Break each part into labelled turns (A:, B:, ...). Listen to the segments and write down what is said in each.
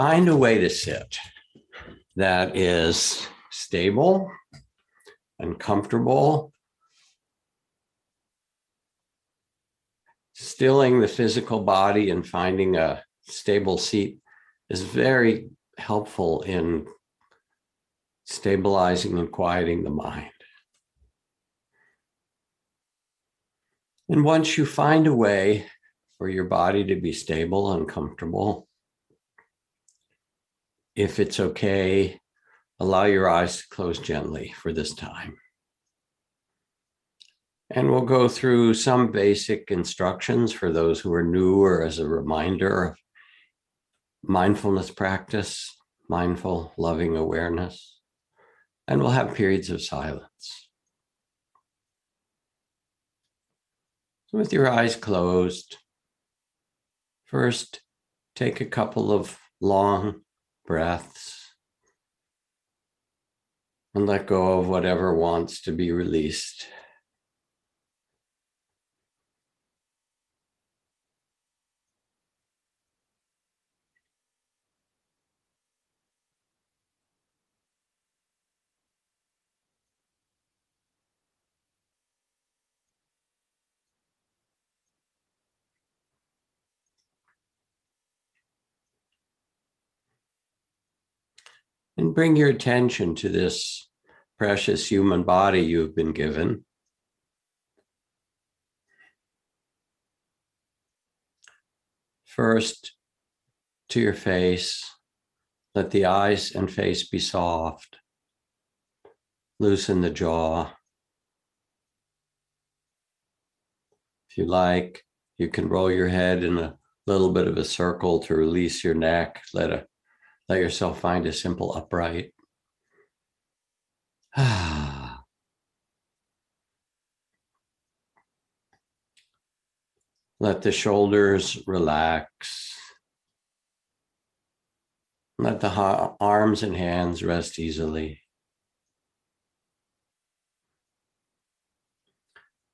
A: find a way to sit that is stable and comfortable, stilling the physical body and finding a stable seat is very helpful in stabilizing and quieting the mind. And once you find a way for your body to be stable and comfortable, if it's okay, allow your eyes to close gently for this time. And we'll go through some basic instructions for those who are new or as a reminder of mindfulness practice, mindful, loving awareness and we'll have periods of silence. So with your eyes closed, first take a couple of long breaths and let go of whatever wants to be released. And bring your attention to this precious human body you've been given. First, to your face, let the eyes and face be soft. Loosen the jaw. If you like, you can roll your head in a little bit of a circle to release your neck. Let a let yourself find a simple upright. Let the shoulders relax. Let the arms and hands rest easily.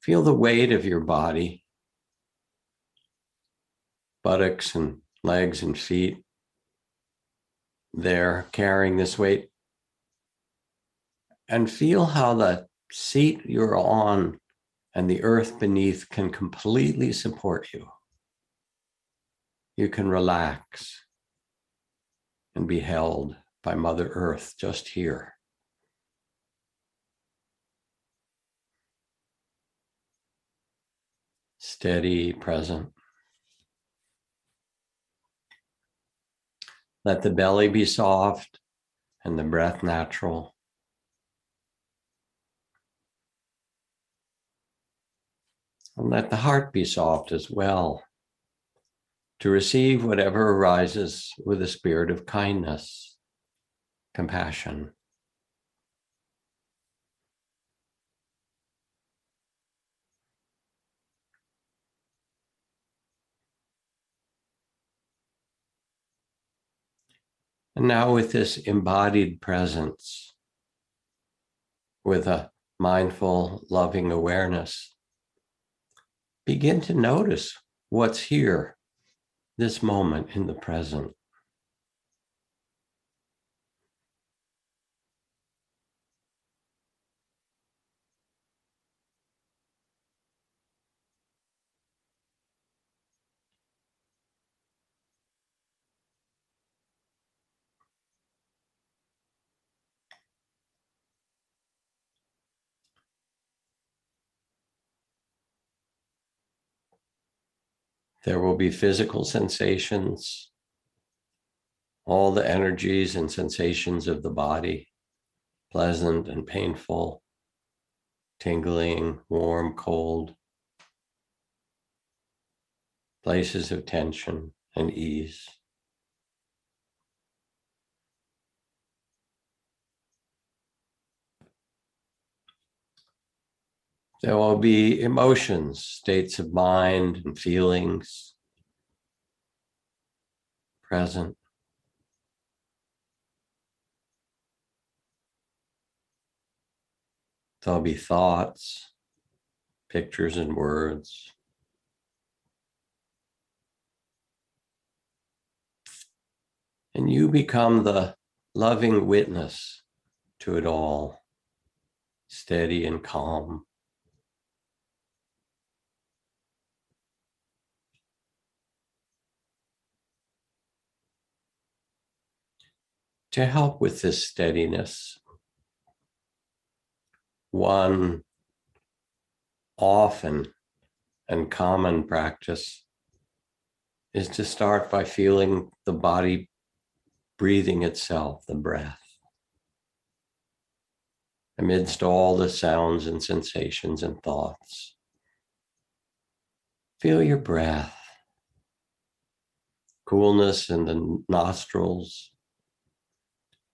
A: Feel the weight of your body, buttocks and legs and feet there carrying this weight and feel how the seat you're on and the earth beneath can completely support you. You can relax and be held by Mother Earth just here. Steady, present. Let the belly be soft and the breath natural. And let the heart be soft as well to receive whatever arises with a spirit of kindness, compassion. And now, with this embodied presence, with a mindful, loving awareness, begin to notice what's here, this moment in the present. There will be physical sensations, all the energies and sensations of the body, pleasant and painful, tingling, warm, cold, places of tension and ease. There will be emotions, states of mind, and feelings present. There'll be thoughts, pictures, and words. And you become the loving witness to it all, steady and calm. To help with this steadiness, one often and common practice is to start by feeling the body breathing itself, the breath. Amidst all the sounds and sensations and thoughts, feel your breath, coolness in the nostrils,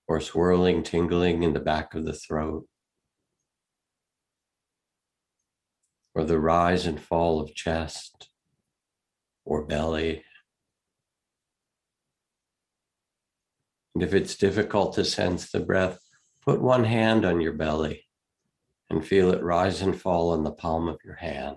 A: or swirling, tingling in the back of the throat. or the rise and fall of chest or belly. And if it's difficult to sense the breath, put one hand on your belly and feel it rise and fall in the palm of your hand.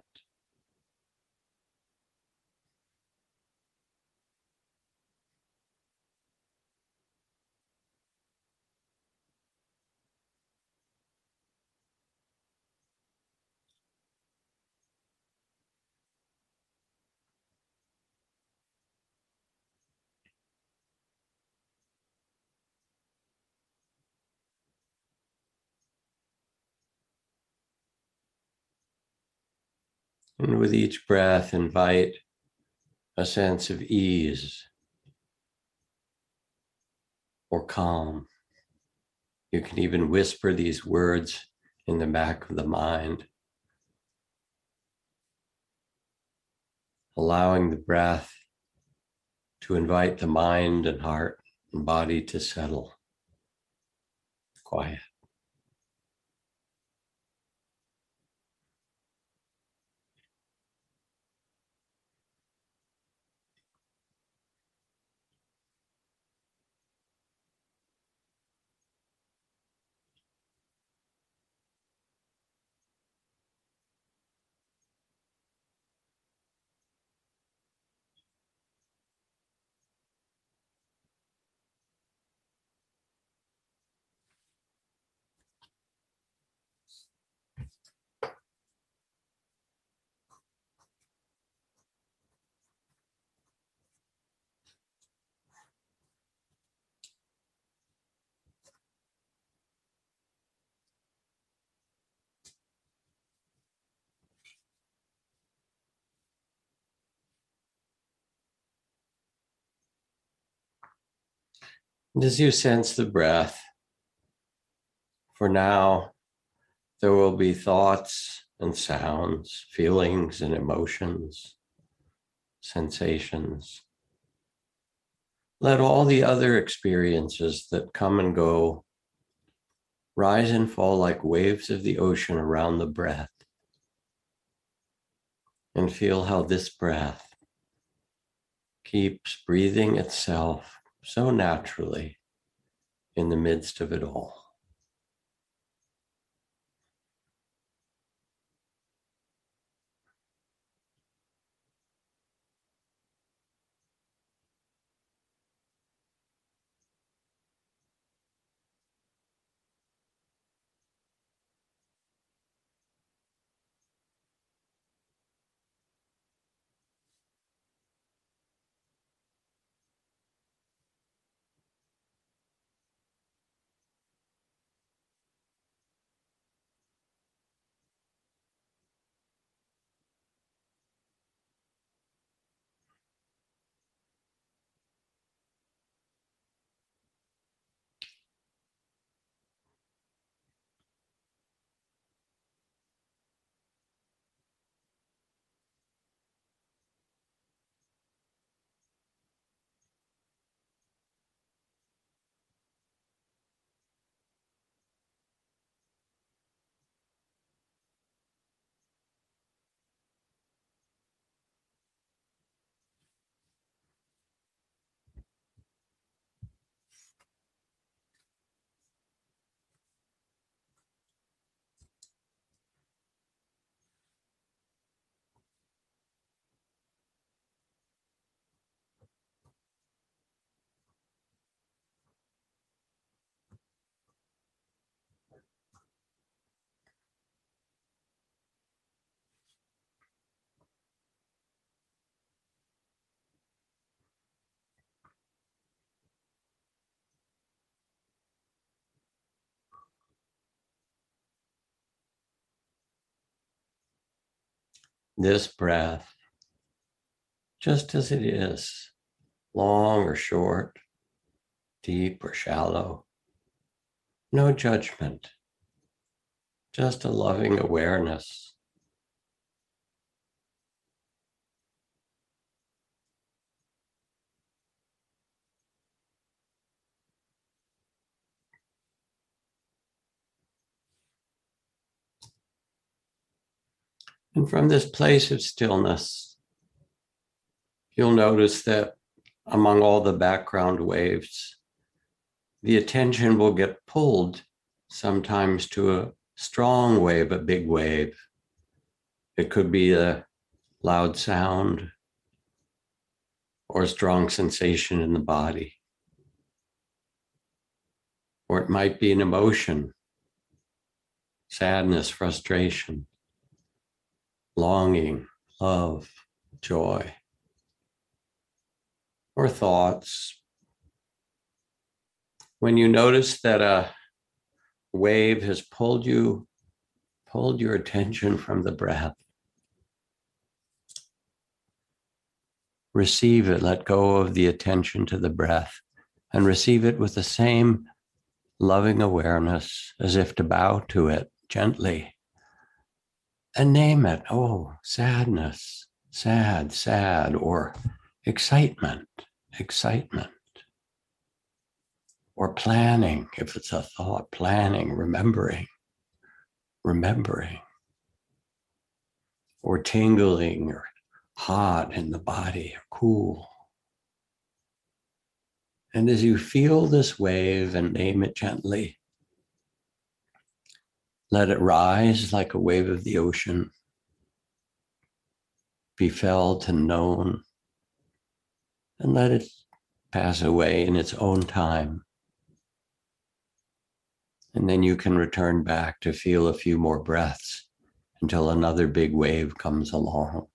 A: And with each breath, invite a sense of ease or calm. You can even whisper these words in the back of the mind, allowing the breath to invite the mind and heart and body to settle. Quiet. As you sense the breath, for now, there will be thoughts and sounds, feelings and emotions, sensations. Let all the other experiences that come and go rise and fall like waves of the ocean around the breath. And feel how this breath keeps breathing itself so naturally in the midst of it all. This breath just as it is, long or short, deep or shallow. No judgment, just a loving awareness. And from this place of stillness, you'll notice that among all the background waves, the attention will get pulled sometimes to a strong wave, a big wave. It could be a loud sound or a strong sensation in the body. Or it might be an emotion, sadness, frustration longing, love, joy, or thoughts. When you notice that a wave has pulled you, pulled your attention from the breath, receive it, let go of the attention to the breath, and receive it with the same loving awareness as if to bow to it gently and name it. Oh, sadness, sad, sad, or excitement, excitement. Or planning, if it's a thought, planning, remembering, remembering. Or tingling, or hot in the body, or cool. And as you feel this wave and name it gently, let it rise like a wave of the ocean, be felt and known, and let it pass away in its own time. And then you can return back to feel a few more breaths until another big wave comes along.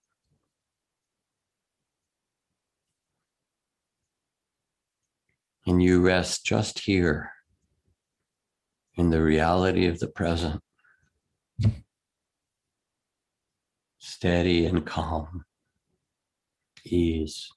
A: And you rest just here in the reality of the present steady and calm, ease.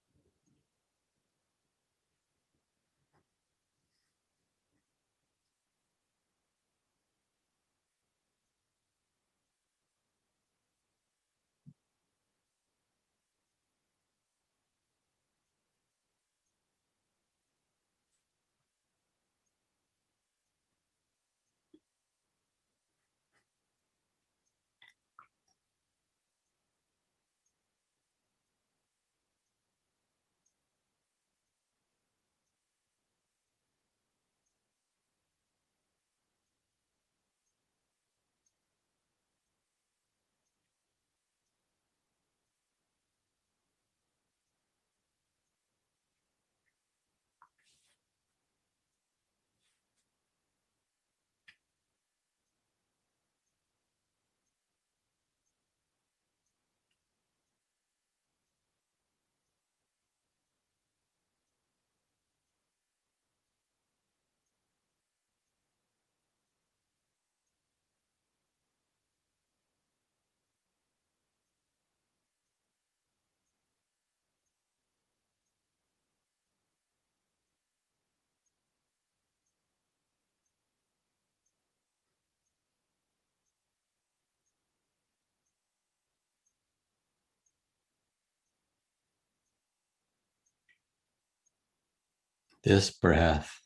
A: This breath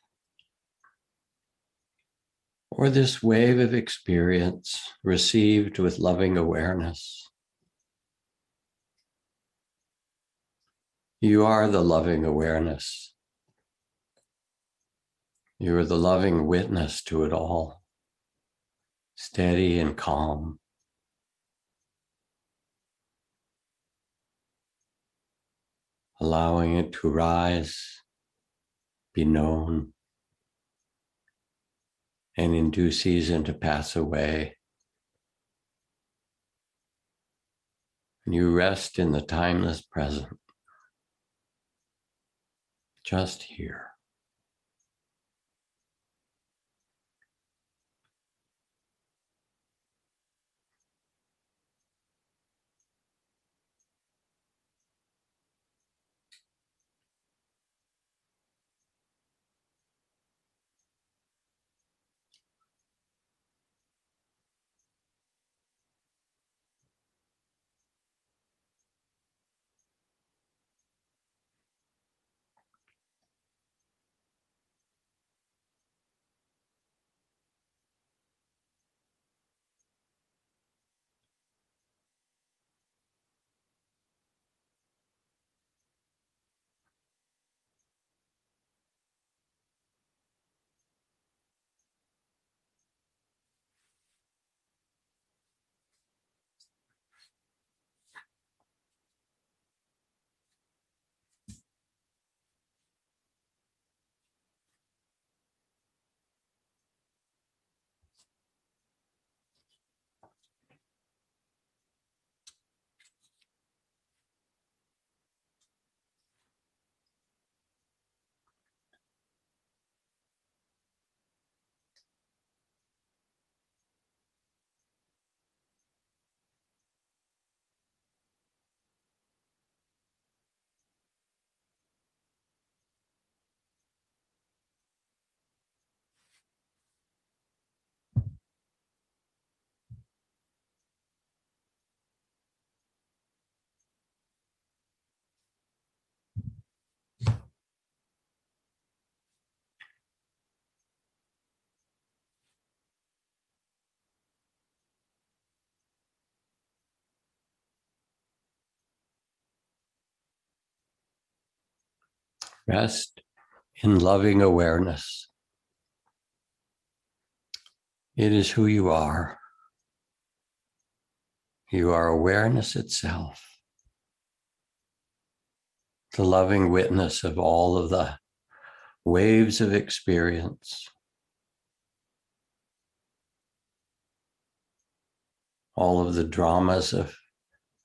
A: or this wave of experience received with loving awareness. You are the loving awareness. You are the loving witness to it all, steady and calm. Allowing it to rise be known, and in due season to pass away. And you rest in the timeless present, just here. Rest in loving awareness. It is who you are. You are awareness itself, the loving witness of all of the waves of experience, all of the dramas of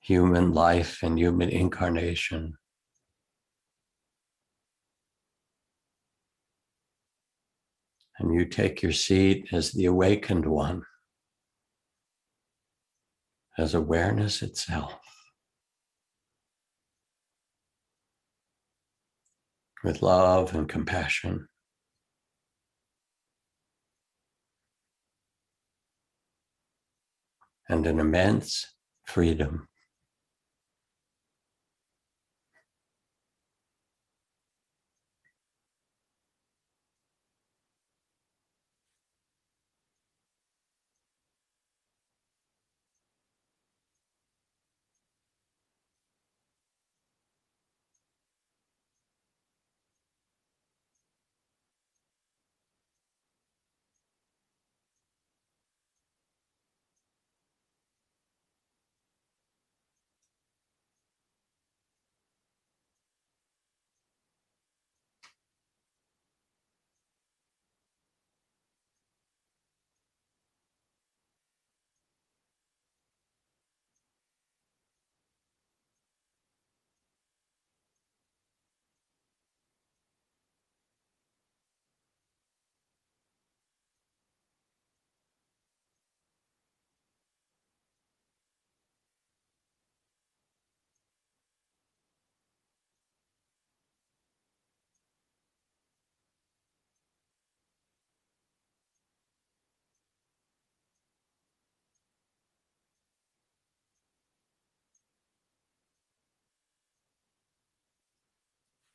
A: human life and human incarnation. And you take your seat as the awakened one, as awareness itself. With love and compassion. And an immense freedom.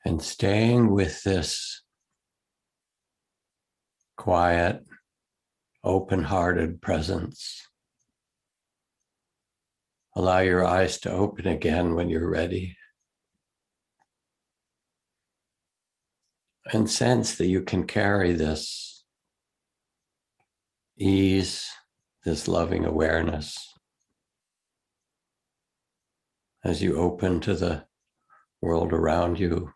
A: And staying with this quiet, open hearted presence. Allow your eyes to open again when you're ready. And sense that you can carry this ease, this loving awareness as you open to the world around you